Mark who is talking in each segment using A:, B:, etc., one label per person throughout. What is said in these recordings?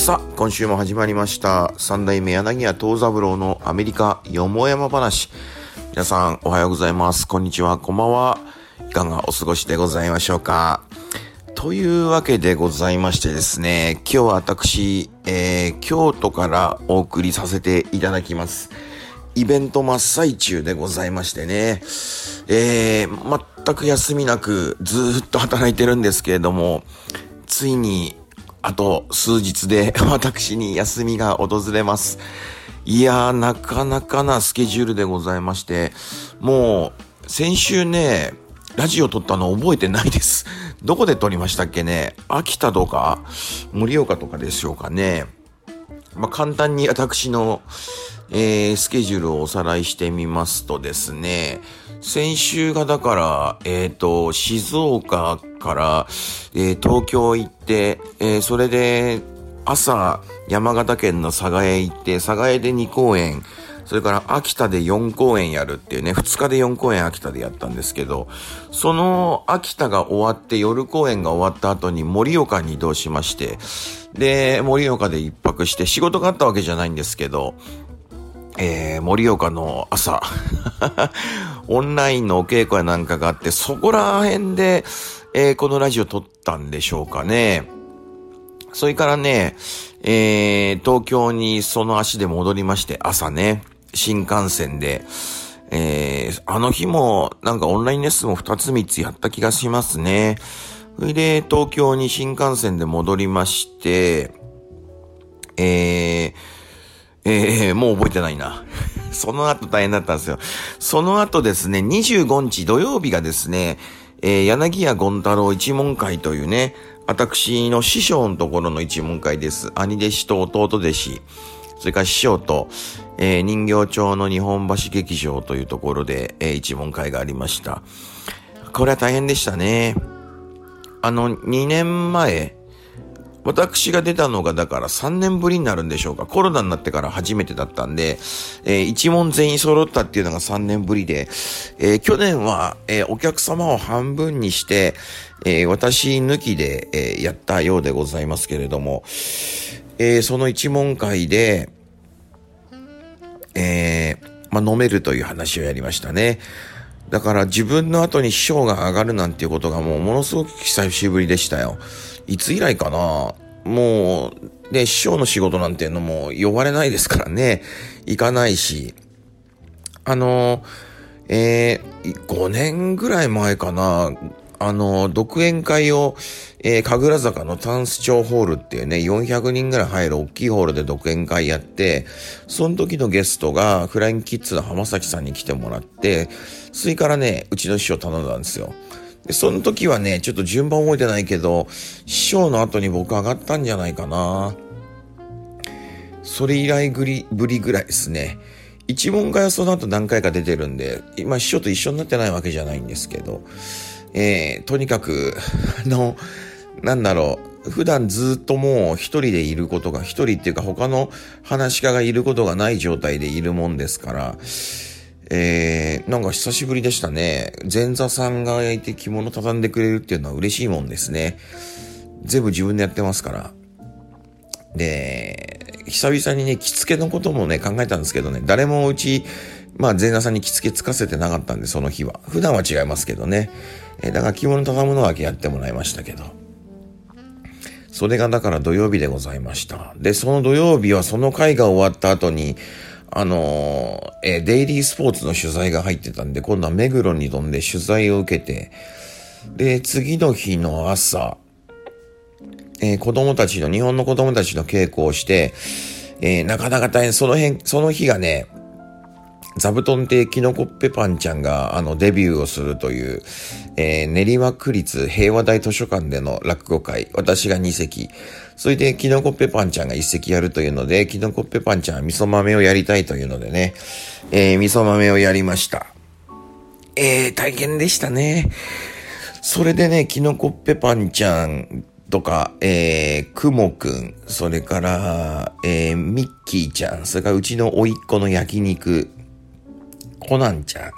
A: さあ、今週も始まりました。三代目柳家東三郎のアメリカよもやま話。皆さん、おはようございます。こんにちは、こんばんは。いかがお過ごしでございましょうか。というわけでございましてですね、今日は私、えー、京都からお送りさせていただきます。イベント真っ最中でございましてね、えー、全く休みなくずっと働いてるんですけれども、ついにあと数日で 私に休みが訪れます。いやー、なかなかなスケジュールでございまして、もう、先週ね、ラジオ撮ったの覚えてないです。どこで撮りましたっけね？秋田とか盛岡とかでしょうかね。まあ、簡単に私の、えー、スケジュールをおさらいしてみますとですね、先週がだから、えっ、と、静岡から、えー東京行って、えーそれで、朝、山形県の佐賀へ行って、佐賀へで2公演、それから秋田で4公演やるっていうね、2日で4公演秋田でやったんですけど、その秋田が終わって夜公演が終わった後に盛岡に移動しまして、で、盛岡で一泊して仕事があったわけじゃないんですけど、えー、盛岡の朝、オンラインのお稽古やなんかがあって、そこら辺で、えーこのラジオ撮ったんでしょうかね。それからね、えー、東京にその足で戻りまして、朝ね、新幹線で、えー、あの日もなんかオンラインレッスンを2つ3つやった気がしますね。それで東京に新幹線で戻りまして、えー、えー、もう覚えてないな。その後大変だったんですよ。その後ですね、25日土曜日がですね、えー、柳家権太郎一門会というね、私の師匠のところの一門会です。兄弟子と弟弟子。それから師匠と、えー人形町の日本橋劇場というところで、えー一門会がありました。これは大変でしたね。あの、2年前、私が出たのがだから3年ぶりになるんでしょうか。コロナになってから初めてだったんで、えー一問全員揃ったっていうのが3年ぶりで、えー去年は、えーお客様を半分にして、えー私抜きで、えーやったようでございますけれども、えーその一問会で、えーまあ、飲めるという話をやりましたね。だから自分の後に師匠が上がるなんていうことがもうものすごく久しぶりでしたよ。いつ以来かなもう、ね、師匠の仕事なんていうのも呼ばれないですからね。行かないし。あの、えー、5年ぐらい前かな、あの、独演会を、えー、神楽坂のタンス町ホールっていうね、400人ぐらい入る大きいホールで独演会やって、その時のゲストが、フラインキッズの浜崎さんに来てもらって、それからね、うちの師匠頼んだんですよ。で、その時はね、ちょっと順番覚えてないけど、師匠の後に僕上がったんじゃないかな。それ以来ぐり、ぶりぐらいですね。一問会はその後何回か出てるんで、今師匠と一緒になってないわけじゃないんですけど、えー、とにかく、あの、なんだろう、普段ずっともう一人でいることが、一人っていうか他の話し家がいることがない状態でいるもんですから、えー、なんか久しぶりでしたね。前座さんが焼いて着物畳んでくれるっていうのは嬉しいもんですね。全部自分でやってますから。で、久々にね、着付けのこともね、考えたんですけどね、誰もうち、まあ前座さんに着付けつかせてなかったんで、その日は。普段は違いますけどね。えだから着物畳むのだけやってもらいましたけど。それがだから土曜日でございました。で、その土曜日はその会が終わった後に、あのえデイリースポーツの取材が入ってたんで、今度は目黒に飛んで取材を受けて、で、次の日の朝、えー子供たちの、日本の子供たちの稽古をして、えーなかなか大変、その辺、その日がね、座布団亭キノコッペパンちゃんが、あの、デビューをするという、えー練馬区立平和大図書館での落語会、私が2席、それでキノコッペパンちゃんが1席やるというので、キノコッペパンちゃんは味噌豆をやりたいというのでね、えー味噌豆をやりました。えー、大変でしたね。それでね、キノコッペパンちゃんとか、えー、くもくん、それから、えー、ミッキーちゃん、それからうちの甥っ子の焼肉、コナンちゃん、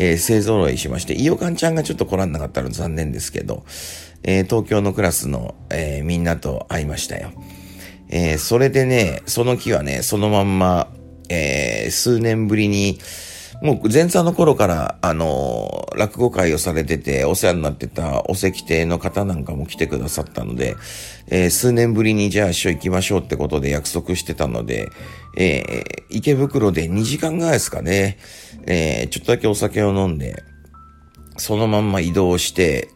A: えー、勢揃いしまして、イオカンちゃんがちょっと来らんなかったの残念ですけど、えー、東京のクラスの、えー、みんなと会いましたよ。えー、それでね、その木はね、そのまんま、えー、数年ぶりに、もう前座の頃から、あのー、落語会をされてて、お世話になってたお石亭の方なんかも来てくださったので、えー、数年ぶりにじゃあ一緒行きましょうってことで約束してたので、えー、池袋で2時間ぐらいですかね、えー、ちょっとだけお酒を飲んで、そのまんま移動して、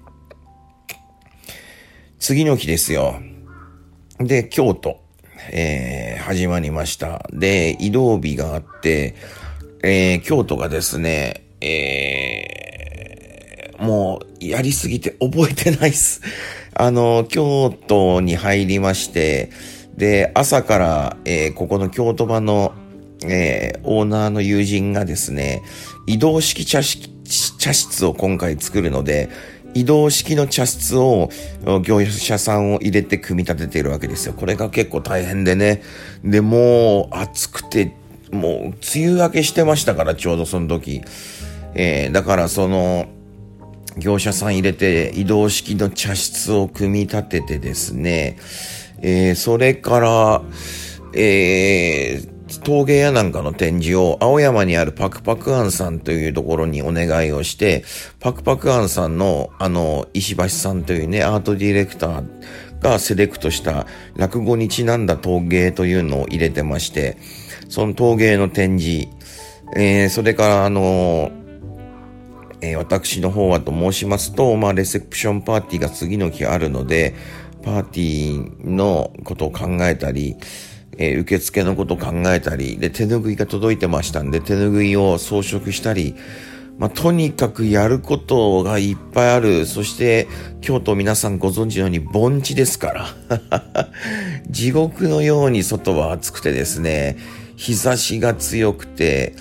A: 次の日ですよ。で、京都、えー、始まりました。で、移動日があって、えー、京都がですね、えー、もう、やりすぎて覚えてないっす。あの、京都に入りまして、で、朝から、えー、ここの京都場の、えー、オーナーの友人がですね、移動式茶室茶室を今回作るので、移動式の茶室を業者さんを入れて組み立てているわけですよ。これが結構大変でね。で、もう暑くてもう、梅雨明けしてましたから、ちょうどその時。えー、だからその、業者さん入れて移動式の茶室を組み立ててですね、えー、それから、えー、陶芸屋なんかの展示を青山にあるパクパクアンさんというところにお願いをして、パクパクアンさんのあの、石橋さんというね、アートディレクターがセレクトした落語にちなんだ陶芸というのを入れてまして、その陶芸の展示、えー、それからあのえー、私の方はと申しますと、まあ、レセプションパーティーが次の日あるので、パーティーのことを考えたり、えー、受付のこと考えたり、で、手拭いが届いてましたんで、手拭いを装飾したり、まあ、とにかくやることがいっぱいある。そして、京都皆さんご存知のように盆地ですから。地獄のように外は暑くてですね、日差しが強くて、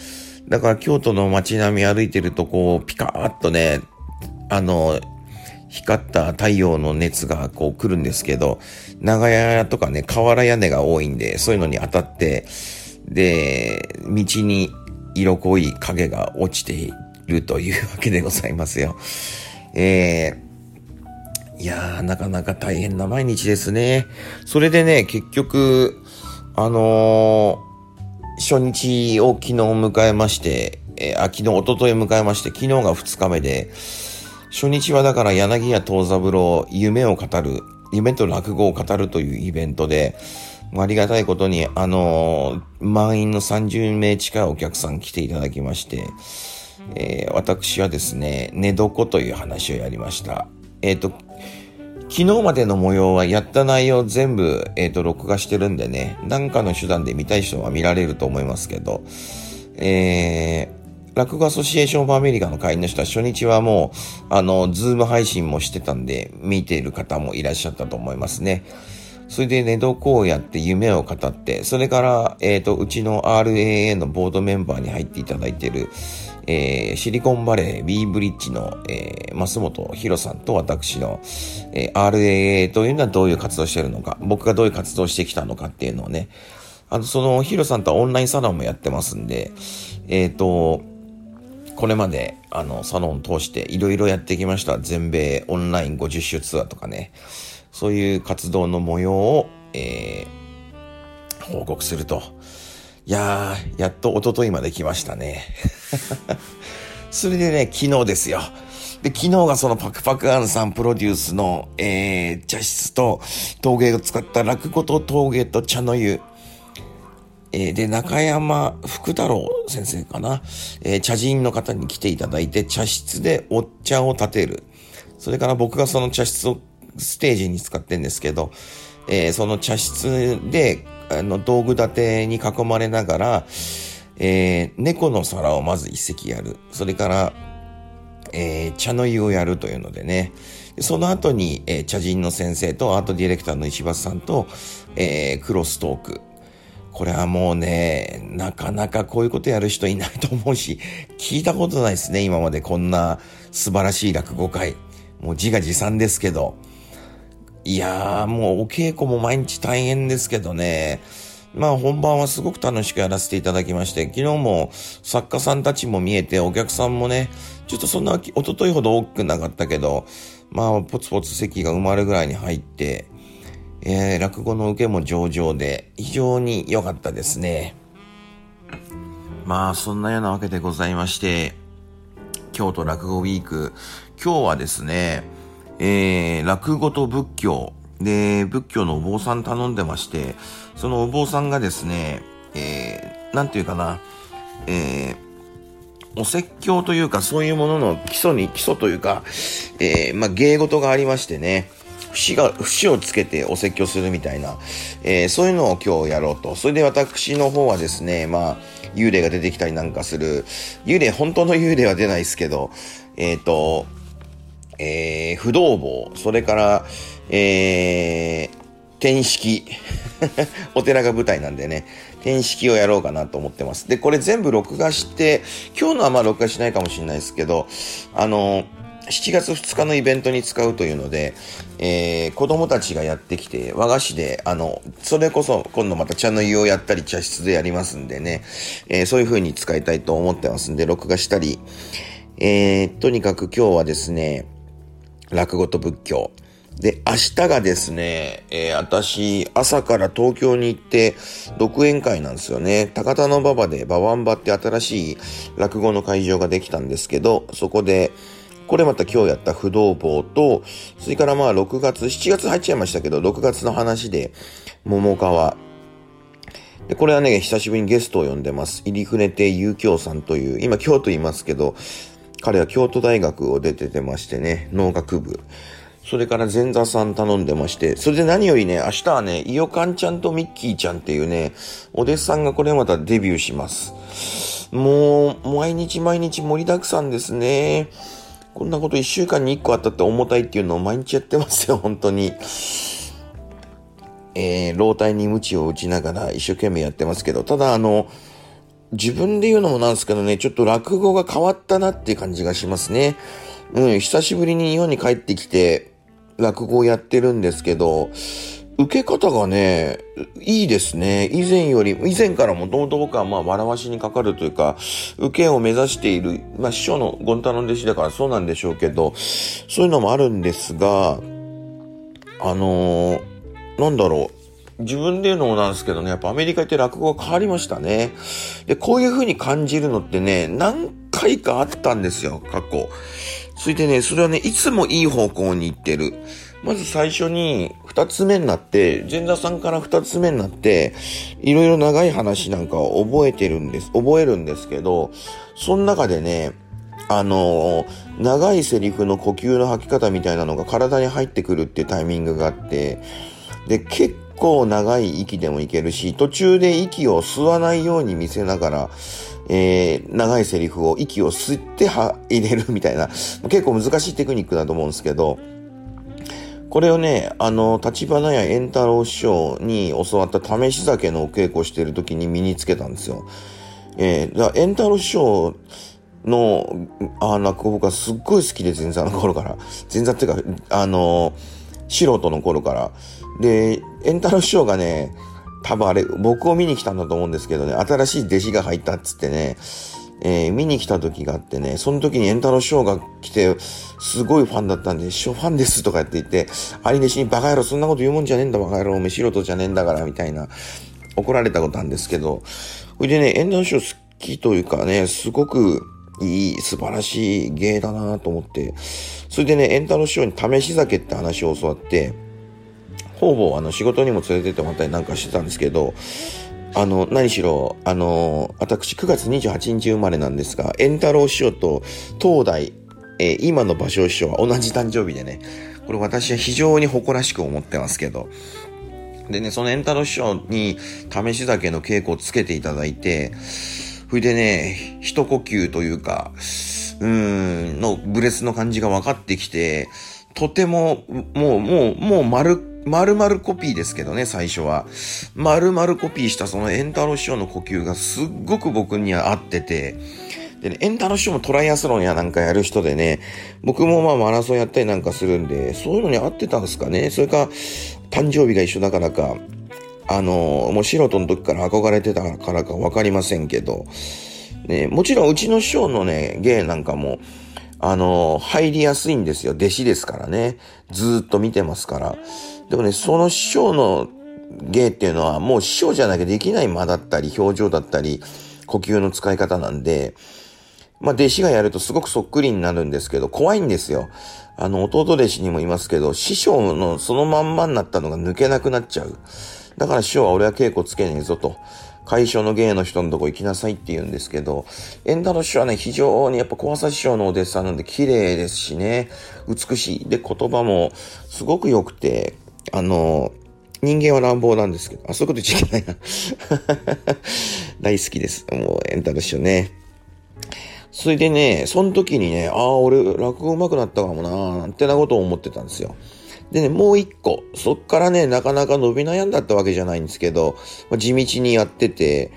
A: だから京都の街並み歩いてるとこう、ピカーっとね、あの、光った太陽の熱がこう来るんですけど、長屋とかね、瓦屋根が多いんで、そういうのに当たって、で、道に色濃い影が落ちているというわけでございますよ。えー、いやー、なかなか大変な毎日ですね。それでね、結局、あの初日を昨日迎えまして、えー、あ、昨日、おととい迎えまして、昨日が2日目で、初日はだから柳家東三郎、夢を語る、夢と落語を語るというイベントで、ありがたいことに、あのー、満員の30名近いお客さん来ていただきまして、えー、私はですね、寝床という話をやりました。えっ、ー、と、昨日までの模様はやった内容全部、えっ、と、録画してるんでね、何かの手段で見たい人は見られると思いますけど、えー、落語アソシエーションオブアメリカの会員の人は初日はもう、あの、 Zoom 配信もしてたんで、見ている方もいらっしゃったと思いますね。それで寝床をやって夢を語って、それから、えっ、ー、と、うちの RAA のボードメンバーに入っていただいている、えー、シリコンバレー B ブリッジの、えー、増本博さんと私の、えー、RAA というのはどういう活動してるのか、僕がどういう活動してきたのかっていうのをね、あの、その、ヒロさんとはオンラインサロンもやってますんで、えっ、ー、と、これまで、あの、サロン通していろいろやってきました。全米オンライン50周ツアーとかね。そういう活動の模様を、えー、報告すると。いやー、やっと一昨日まで来ましたね。それでね、昨日ですよ。で、昨日がそのパクパクアンさんプロデュースの、えー、茶室と陶芸を使った落語と陶芸と茶の湯。えー、で、中山福太郎先生かな。えー、茶人の方に来ていただいて、茶室でお茶を立てる。それから僕がその茶室をステージに使ってんですけど、えー、その茶室であの、道具立てに囲まれながら、え、猫の皿をまず一席やる。それから、え、茶の湯をやるというのでね。その後に、え、茶人の先生とアートディレクターの石橋さんと、え、クロストーク。これはもうね、なかなかこういうことやる人いないと思うし、聞いたことないですね、今までこんな素晴らしい落語会。もう自画自賛ですけど。いやー、もうお稽古も毎日大変ですけどね。まあ本番はすごく楽しくやらせていただきまして、昨日も作家さんたちも見えて、お客さんもね、ちょっとそんな、おとといほど多くなかったけど、まあポツポツ席が埋まるぐらいに入って、えー、落語の受けも上々で、非常に良かったですね。まあ、そんなようなわけでございまして、京都落語ウィーク、今日はですね、えー、落語と仏教、で、仏教のお坊さん頼んでまして、そのお坊さんがですね、えー、なんていうかな、えー、お説教というか、そういうものの基礎に、基礎というか、えー、まあ、芸事がありましてね、節が、節をつけてお説教するみたいな、えー、そういうのを今日やろうと。それで私の方はですね、まあ、幽霊が出てきたりなんかする、幽霊、本当の幽霊は出ないですけど、えっ、ー、と、えー、不動坊、それから、えー、天式。お寺が舞台なんでね、天式をやろうかなと思ってます。で、これ全部録画して、今日のはまあ録画しないかもしれないですけど、あの、7月2日のイベントに使うというので、えー、子供たちがやってきて、和菓子で、あの、それこそ今度また茶の湯をやったり茶室でやりますんでね、えー、そういう風に使いたいと思ってますんで、録画したり、えー、とにかく今日はですね、落語と仏教。で、明日がですね、えー、私、朝から東京に行って、独演会なんですよね。高田の馬場で、馬湾場って新しい落語の会場ができたんですけど、そこで、これまた今日やった不動坊と、それからまあ6月、7月入っちゃいましたけど、6月の話で、桃川。で、これはね、久しぶりにゲストを呼んでます。入船亭遊京さんという、今京都いますけど、彼は京都大学を出ててましてね、農学部。それから前座さん頼んでまして、それで何よりね、明日はね、イオカンちゃんとミッキーちゃんっていうね、お弟子さんがこれまたデビューします。もう、毎日毎日盛りだくさんですね。こんなこと一週間に一個あったって重たいっていうのを毎日やってますよ、本当に。えー、老体に鞭を打ちながら一生懸命やってますけど、ただあの、自分で言うのもなんですけどね、ちょっと落語が変わったなっていう感じがしますね。うん、久しぶりに日本に帰ってきて、落語をやってるんですけど、受け方がね、いいですね。以前より、以前からもともと僕はまあ笑わしにかかるというか、受けを目指している、まあ師匠のゴンタの弟子だからそうなんでしょうけど、そういうのもあるんですが、あのー、なんだろう。自分で言うのもなんですけどね、やっぱアメリカ行って落語が変わりましたね。で、こういう風に感じるのってね、何回かあったんですよ、過去。それでね、それはね、いつもいい方向に行ってる。まず最初に二つ目になって、前座さんから二つ目になって、いろいろ長い話なんかを覚えてるんです、覚えるんですけど、その中でね、あのー、長いセリフの呼吸の吐き方みたいなのが体に入ってくるっていうタイミングがあって、で、結構長い息でもいけるし、途中で息を吸わないように見せながら、えー、長いセリフを息を吸って入れるみたいな、結構難しいテクニックだと思うんですけど、これをね、あの、立花や円太郎師匠に教わった試し酒のお稽古してる時に身につけたんですよ。えー、だ円太郎師匠の、あ落語僕はすっごい好きで前座の頃から。前座っていうか、あの、素人の頃から。で、円太郎師匠がね、多分あれ、僕を見に来たんだと思うんですけどね、新しい弟子が入ったっつってね、えー、見に来た時があってね、その時にエンタロ師匠が来て、すごいファンだったんで、師匠ファンですとかやって言って、あり弟子にバカ野郎そんなこと言うもんじゃねえんだバカ野郎、おめ素人じゃねえんだから、みたいな、怒られたことあるんですけど、それでね、エンタロ師匠好きというかね、すごくいい、素晴らしい芸だなと思って、それでね、エンタロ師匠に試し酒って話を教わって、ほぼあの仕事にも連れてってもらったりなんかしてたんですけど、あの、何しろ、あの、私9月28日生まれなんですが、エンタロウ師匠と東大、えー、今の芭蕉師匠は同じ誕生日でね、これ私は非常に誇らしく思ってますけど、でね、そのエンタロウ師匠に試し酒の稽古をつけていただいて、それでね、一呼吸というか、うーん、のブレスの感じが分かってきて、とても、もう、もう、もう丸丸々コピーですけどね、最初は。丸々コピーしたそのエンタロ師匠の呼吸がすっごく僕には合ってて、でね、エンタロ師匠もトライアスロンやなんかやる人でね、僕もまあマラソンやったりなんかするんで、そういうのに合ってたんですかね。それか、誕生日が一緒だからか、あの、もう素人の時から憧れてたからかわかりませんけど、ね、もちろんうちの師匠のね、芸なんかも、あの、入りやすいんですよ。弟子ですからね。ずっと見てますから。でもね、その師匠の芸っていうのはもう師匠じゃなきゃできない間だったり、表情だったり、呼吸の使い方なんで、まあ、弟子がやるとすごくそっくりになるんですけど、怖いんですよ。あの、弟弟子にもいますけど、師匠のそのまんまになったのが抜けなくなっちゃう。だから師匠は俺は稽古つけねえぞと。会所の芸の人のとこ行きなさいって言うんですけど、エンタの師匠はね、非常にやっぱ小朝師匠のお弟子さんなんで綺麗ですしね、美しい。で、言葉もすごく良くて、あの、人間は乱暴なんですけど、あ、そういうこと言っちゃいけないな。大好きです。もう、エンタの師匠ね。それでね、その時にね、ああ、俺、落語上手くなったかもなーなんてなことを思ってたんですよ。でね、もう一個、そっからね、なかなか伸び悩んだったわけじゃないんですけど、まあ、地道にやってて、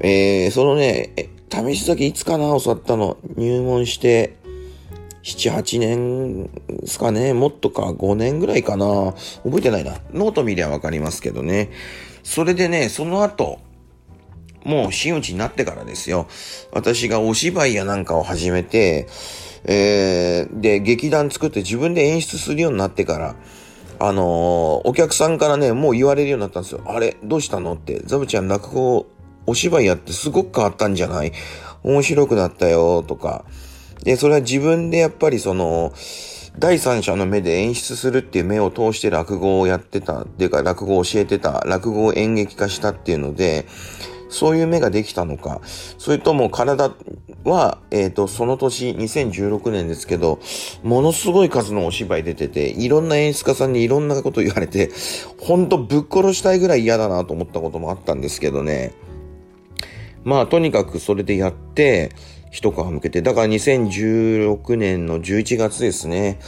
A: えー、そのね、試し酒いつかな、教わったの。入門して、7、8年ですかね。もっとか、5年ぐらいかな。覚えてないな。ノート見りゃわかりますけどね。それでね、その後、もう真打ちになってからですよ。私がお芝居やなんかを始めて、えー、で、劇団作って自分で演出するようになってから、あのー、お客さんからね、もう言われるようになったんですよ。あれどうしたのって。ザブちゃん落語、お芝居やってすごく変わったんじゃない？面白くなったよ、とか。で、それは自分でやっぱりその、第三者の目で演出するっていう目を通して落語をやってたっていうか落語を教えてた、落語を演劇化したっていうので、そういう目ができたのか、それとも体は、えっ、ー、と、その年、2016年ですけど、ものすごい数のお芝居出てて、いろんな演出家さんにいろんなこと言われて、ほんとぶっ殺したいぐらい嫌だなと思ったこともあったんですけどね。まあ、とにかくそれでやって、一皮向けて、だから2016年の11月ですね。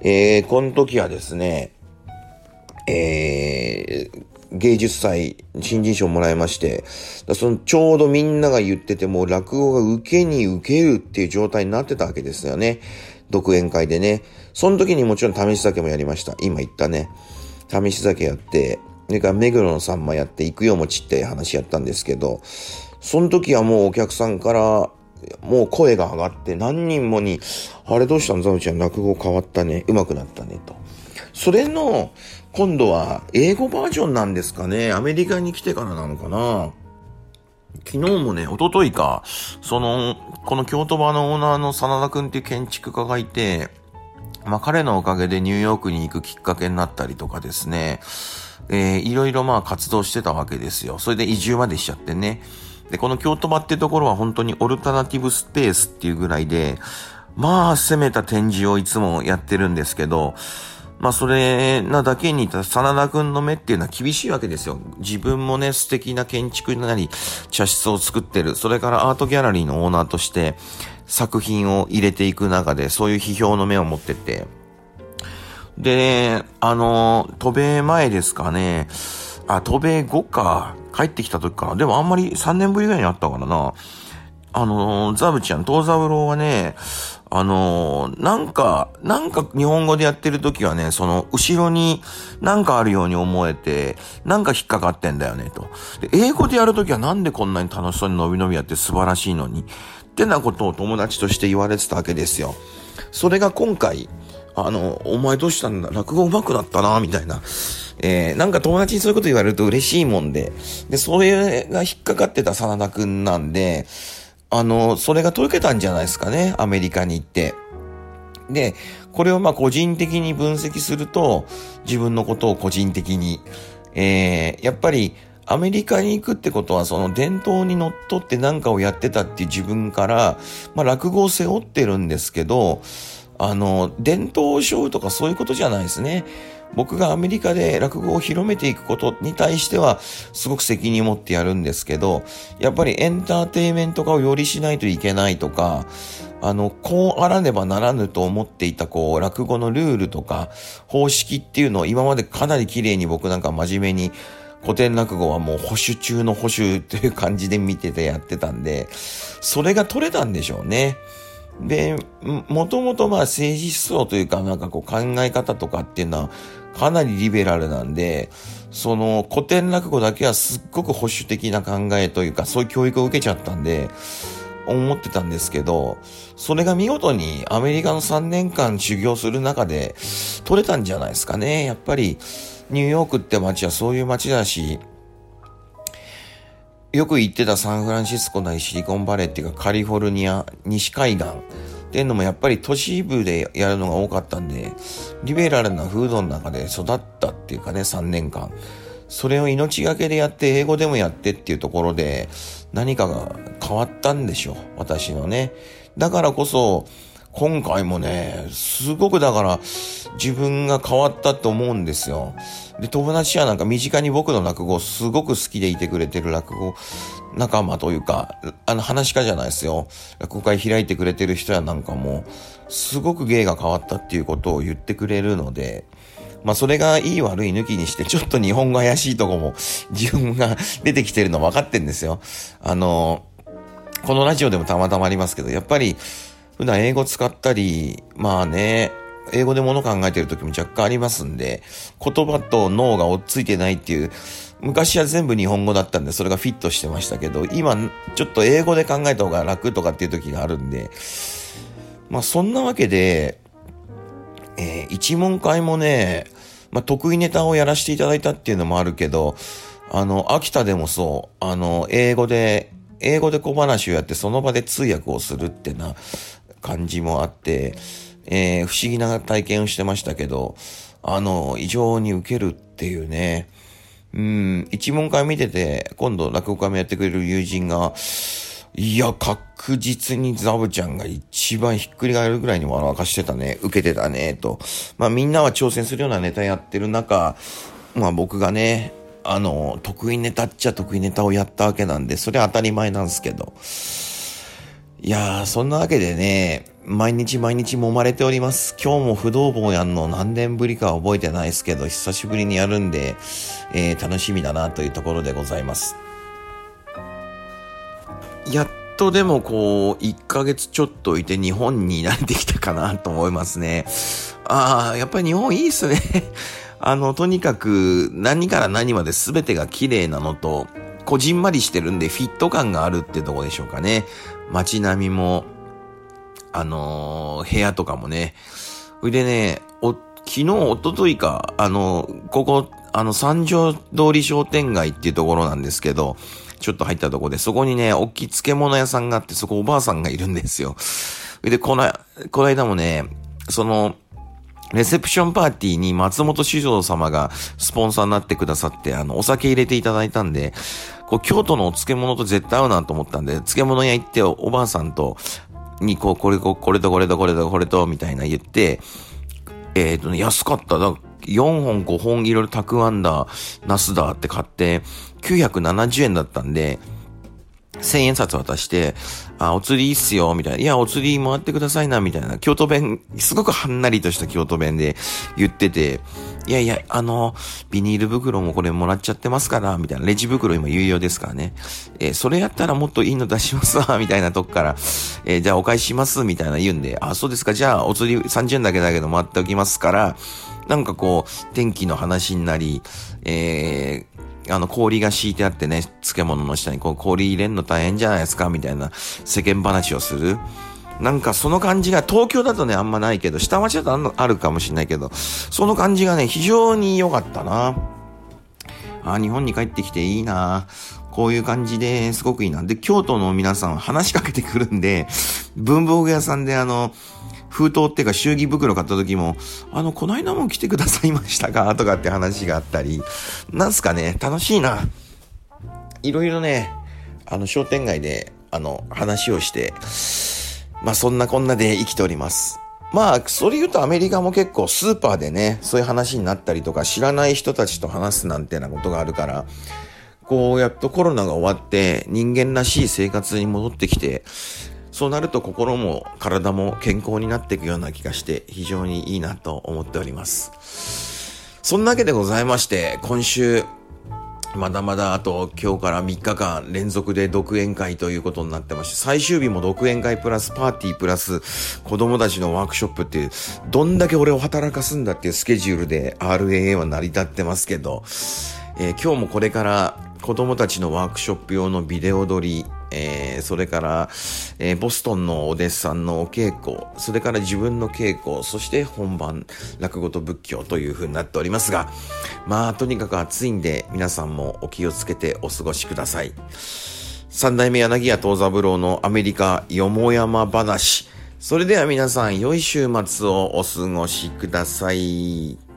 A: えー、この時はですね、えー、芸術祭、新人賞もらいまして、そのちょうどみんなが言ってても落語が受けに受けるっていう状態になってたわけですよね。独演会でね。その時にもちろん試し酒もやりました。今言ったね。試し酒やって、それから目黒のさんまやって行くよ餅って話やったんですけど、その時はもうお客さんからもう声が上がって何人もに、あれどうしたのザムちゃん落語変わったね。上手くなったね。と。それの、今度は英語バージョンなんですかね。アメリカに来てからなのかな。昨日もね、一昨日か、その、この京都場のオーナーの真田くんっていう建築家がいて、まあ彼のおかげでニューヨークに行くきっかけになったりとかですね、えー、いろいろまあ活動してたわけですよ。それで移住までしちゃってね。で、この京都場ってところは本当にオルタナティブスペースっていうぐらいで、まあ攻めた展示をいつもやってるんですけど、まあそれなだけに、真田くんの目っていうのは厳しいわけですよ。自分もね、素敵な建築なり、茶室を作ってる。それからアートギャラリーのオーナーとして作品を入れていく中で、そういう批評の目を持ってて。で、あの、渡米前ですかね。あ、渡米後か。帰ってきた時かな。でもあんまり3年ぶりぐらいにあったからな。あの、ザブちゃん、東三郎はね、あのー、なんか、なんか日本語でやってる時はね、その、後ろになんかあるように思えて、なんか引っかかってんだよね、と。で、英語でやる時はなんでこんなに楽しそうに伸び伸びやって素晴らしいのに、ってなことを友達として言われてたわけですよ。それが今回、あの、お前どうしたんだ？落語上手くなったな、みたいな。えー、なんか友達にそういうこと言われると嬉しいもんで、で、それが引っかかってた真田くんなんで、あの、それが解けたんじゃないですかね、アメリカに行って。で、これをまあ個人的に分析すると、自分のことを個人的に、えー、やっぱりアメリカに行くってことはその伝統にのっとって何かをやってたっていう自分から、まあ落語を背負ってるんですけど、あの、伝統を背負うとかそういうことじゃないですね。僕がアメリカで落語を広めていくことに対しては、すごく責任を持ってやるんですけど、やっぱりエンターテイメント化をよりしないといけないとか、あの、こうあらねばならぬと思っていた、こう、落語のルールとか、方式っていうのを今までかなり綺麗に僕なんか真面目に、古典落語はもう保守中の保守という感じで見ててやってたんで、それが取れたんでしょうね。で、もともとまあ政治思想というかなんかこう考え方とかっていうのはかなりリベラルなんで、その古典落語だけはすっごく保守的な考えというかそういう教育を受けちゃったんで、思ってたんですけど、それが見事にアメリカの3年間修行する中で取れたんじゃないですかね。やっぱり、ニューヨークって街はそういう街だし、よく行ってたサンフランシスコなりシリコンバレーっていうかカリフォルニア、西海岸っていうのもやっぱり都市部でやるのが多かったんで、リベラルな風土の中で育ったっていうかね、3年間。それを命がけでやって、英語でもやってっていうところで、何かが変わったんでしょう。私のね。だからこそ、今回もね、すごくだから自分が変わったと思うんですよ。で、友達はなんか身近に僕の落語すごく好きでいてくれてる落語仲間というか、あの話し家じゃないですよ。落語会開いてくれてる人やなんかも、すごく芸が変わったっていうことを言ってくれるので、まあそれがいい悪い抜きにして、ちょっと日本語怪しいとこも自分が出てきてるの分かってんですよ。あの、このラジオでもたまたまありますけど、やっぱり普段英語使ったり、まあね、英語で物考えてる時も若干ありますんで、言葉と脳が追っついてないっていう、昔は全部日本語だったんで、それがフィットしてましたけど、今、ちょっと英語で考えた方が楽とかっていう時があるんで、まあそんなわけで、えー、一問会もね、まあ得意ネタをやらせていただいたっていうのもあるけど、あの、秋田でもそう、あの、英語で、英語で小話をやってその場で通訳をするってな、感じもあって、えー、不思議な体験をしてましたけど、あの、異常に受けるっていうね、うん、一問会見てて、今度落語会もやってくれる友人が、いや、確実にザブちゃんが一番ひっくり返るぐらいに笑わかしてたね、受けてたね、と。まあみんなは挑戦するようなネタやってる中、まあ僕がね、あの、得意ネタっちゃ得意ネタをやったわけなんで、それは当たり前なんですけど。いやー、そんなわけでね、毎日毎日揉まれております。今日も不動坊やんの何年ぶりか覚えてないですけど、久しぶりにやるんで、えー、楽しみだなというところでございます。やっとでもこう、1ヶ月ちょっといて日本に慣れてきたかなと思いますね。ああ、やっぱり日本いいっすね。あの、とにかく何から何まで全てが綺麗なのと、こじんまりしてるんでフィット感があるってとこでしょうかね。街並みも、あのー、部屋とかもね。それでね、お、昨日、おとといか、あの、ここ、あの、三条通り商店街っていうところなんですけど、ちょっと入ったとこで、そこにね、大きい漬物屋さんがあって、そこおばあさんがいるんですよ。で、この、この間もね、その、レセプションパーティーに松本市場様がスポンサーになってくださって、あの、お酒入れていただいたんで、こう、京都のお漬物と絶対合うなと思ったんで、漬物屋行っておばあさんと、に、こう、これ、これとこれとこれとこれと、みたいな言って、えっ、ー、とね、安かった。だ4本5本いろいろたくあんだ、ナスだって買って、970円だったんで、千円札渡して、あ、お釣りいいっすよ、みたいな。いや、お釣り回ってくださいな、みたいな。京都弁、すごくはんなりとした京都弁で言ってて、いやいや、あの、ビニール袋もこれもらっちゃってますから、みたいな。レジ袋今有用ですからね。えー、それやったらもっといいの出しますわ、みたいなとこから、えー、じゃあお返しします、みたいな言うんで、あ、そうですか、じゃあお釣り30円だけだけど回っておきますから、なんかこう、天気の話になり、えー、あの、氷が敷いてあってね、漬物の下にこう氷入れんの大変じゃないですか、みたいな世間話をする。なんかその感じが、東京だとね、あんまないけど、下町だとあるかもしれないけど、その感じがね、非常に良かったな。あ、日本に帰ってきていいな。こういう感じですごくいいな。で、京都の皆さん話しかけてくるんで、文房具屋さんであの、封筒っていうか祝儀袋買った時も、あの、この間も来てくださいましたか？とかって話があったり、なんすかね、楽しいな。いろいろね、あの、商店街で、あの、話をして、まあそんなこんなで生きております。まあ、それ言うとアメリカも結構スーパーでね、そういう話になったりとか、知らない人たちと話すなんてなことがあるから、こう、やっとコロナが終わって、人間らしい生活に戻ってきて、そうなると心も体も健康になっていくような気がして非常にいいなと思っております。そんなわけでございまして、今週、まだまだあと今日から3日間連続で独演会ということになってまして、最終日も独演会プラスパーティープラス子供たちのワークショップっていう、どんだけ俺を働かすんだっていうスケジュールで RAA は成り立ってますけど、えー、今日もこれから子供たちのワークショップ用のビデオ撮り、えー、それから、えー、ボストンのお弟子さんのお稽古、それから自分の稽古、そして本番、落語と仏教という風になっておりますが、まあ、とにかく暑いんで、皆さんもお気をつけてお過ごしください。三代目柳家東三郎のアメリカよもやま話。それでは皆さん、良い週末をお過ごしください。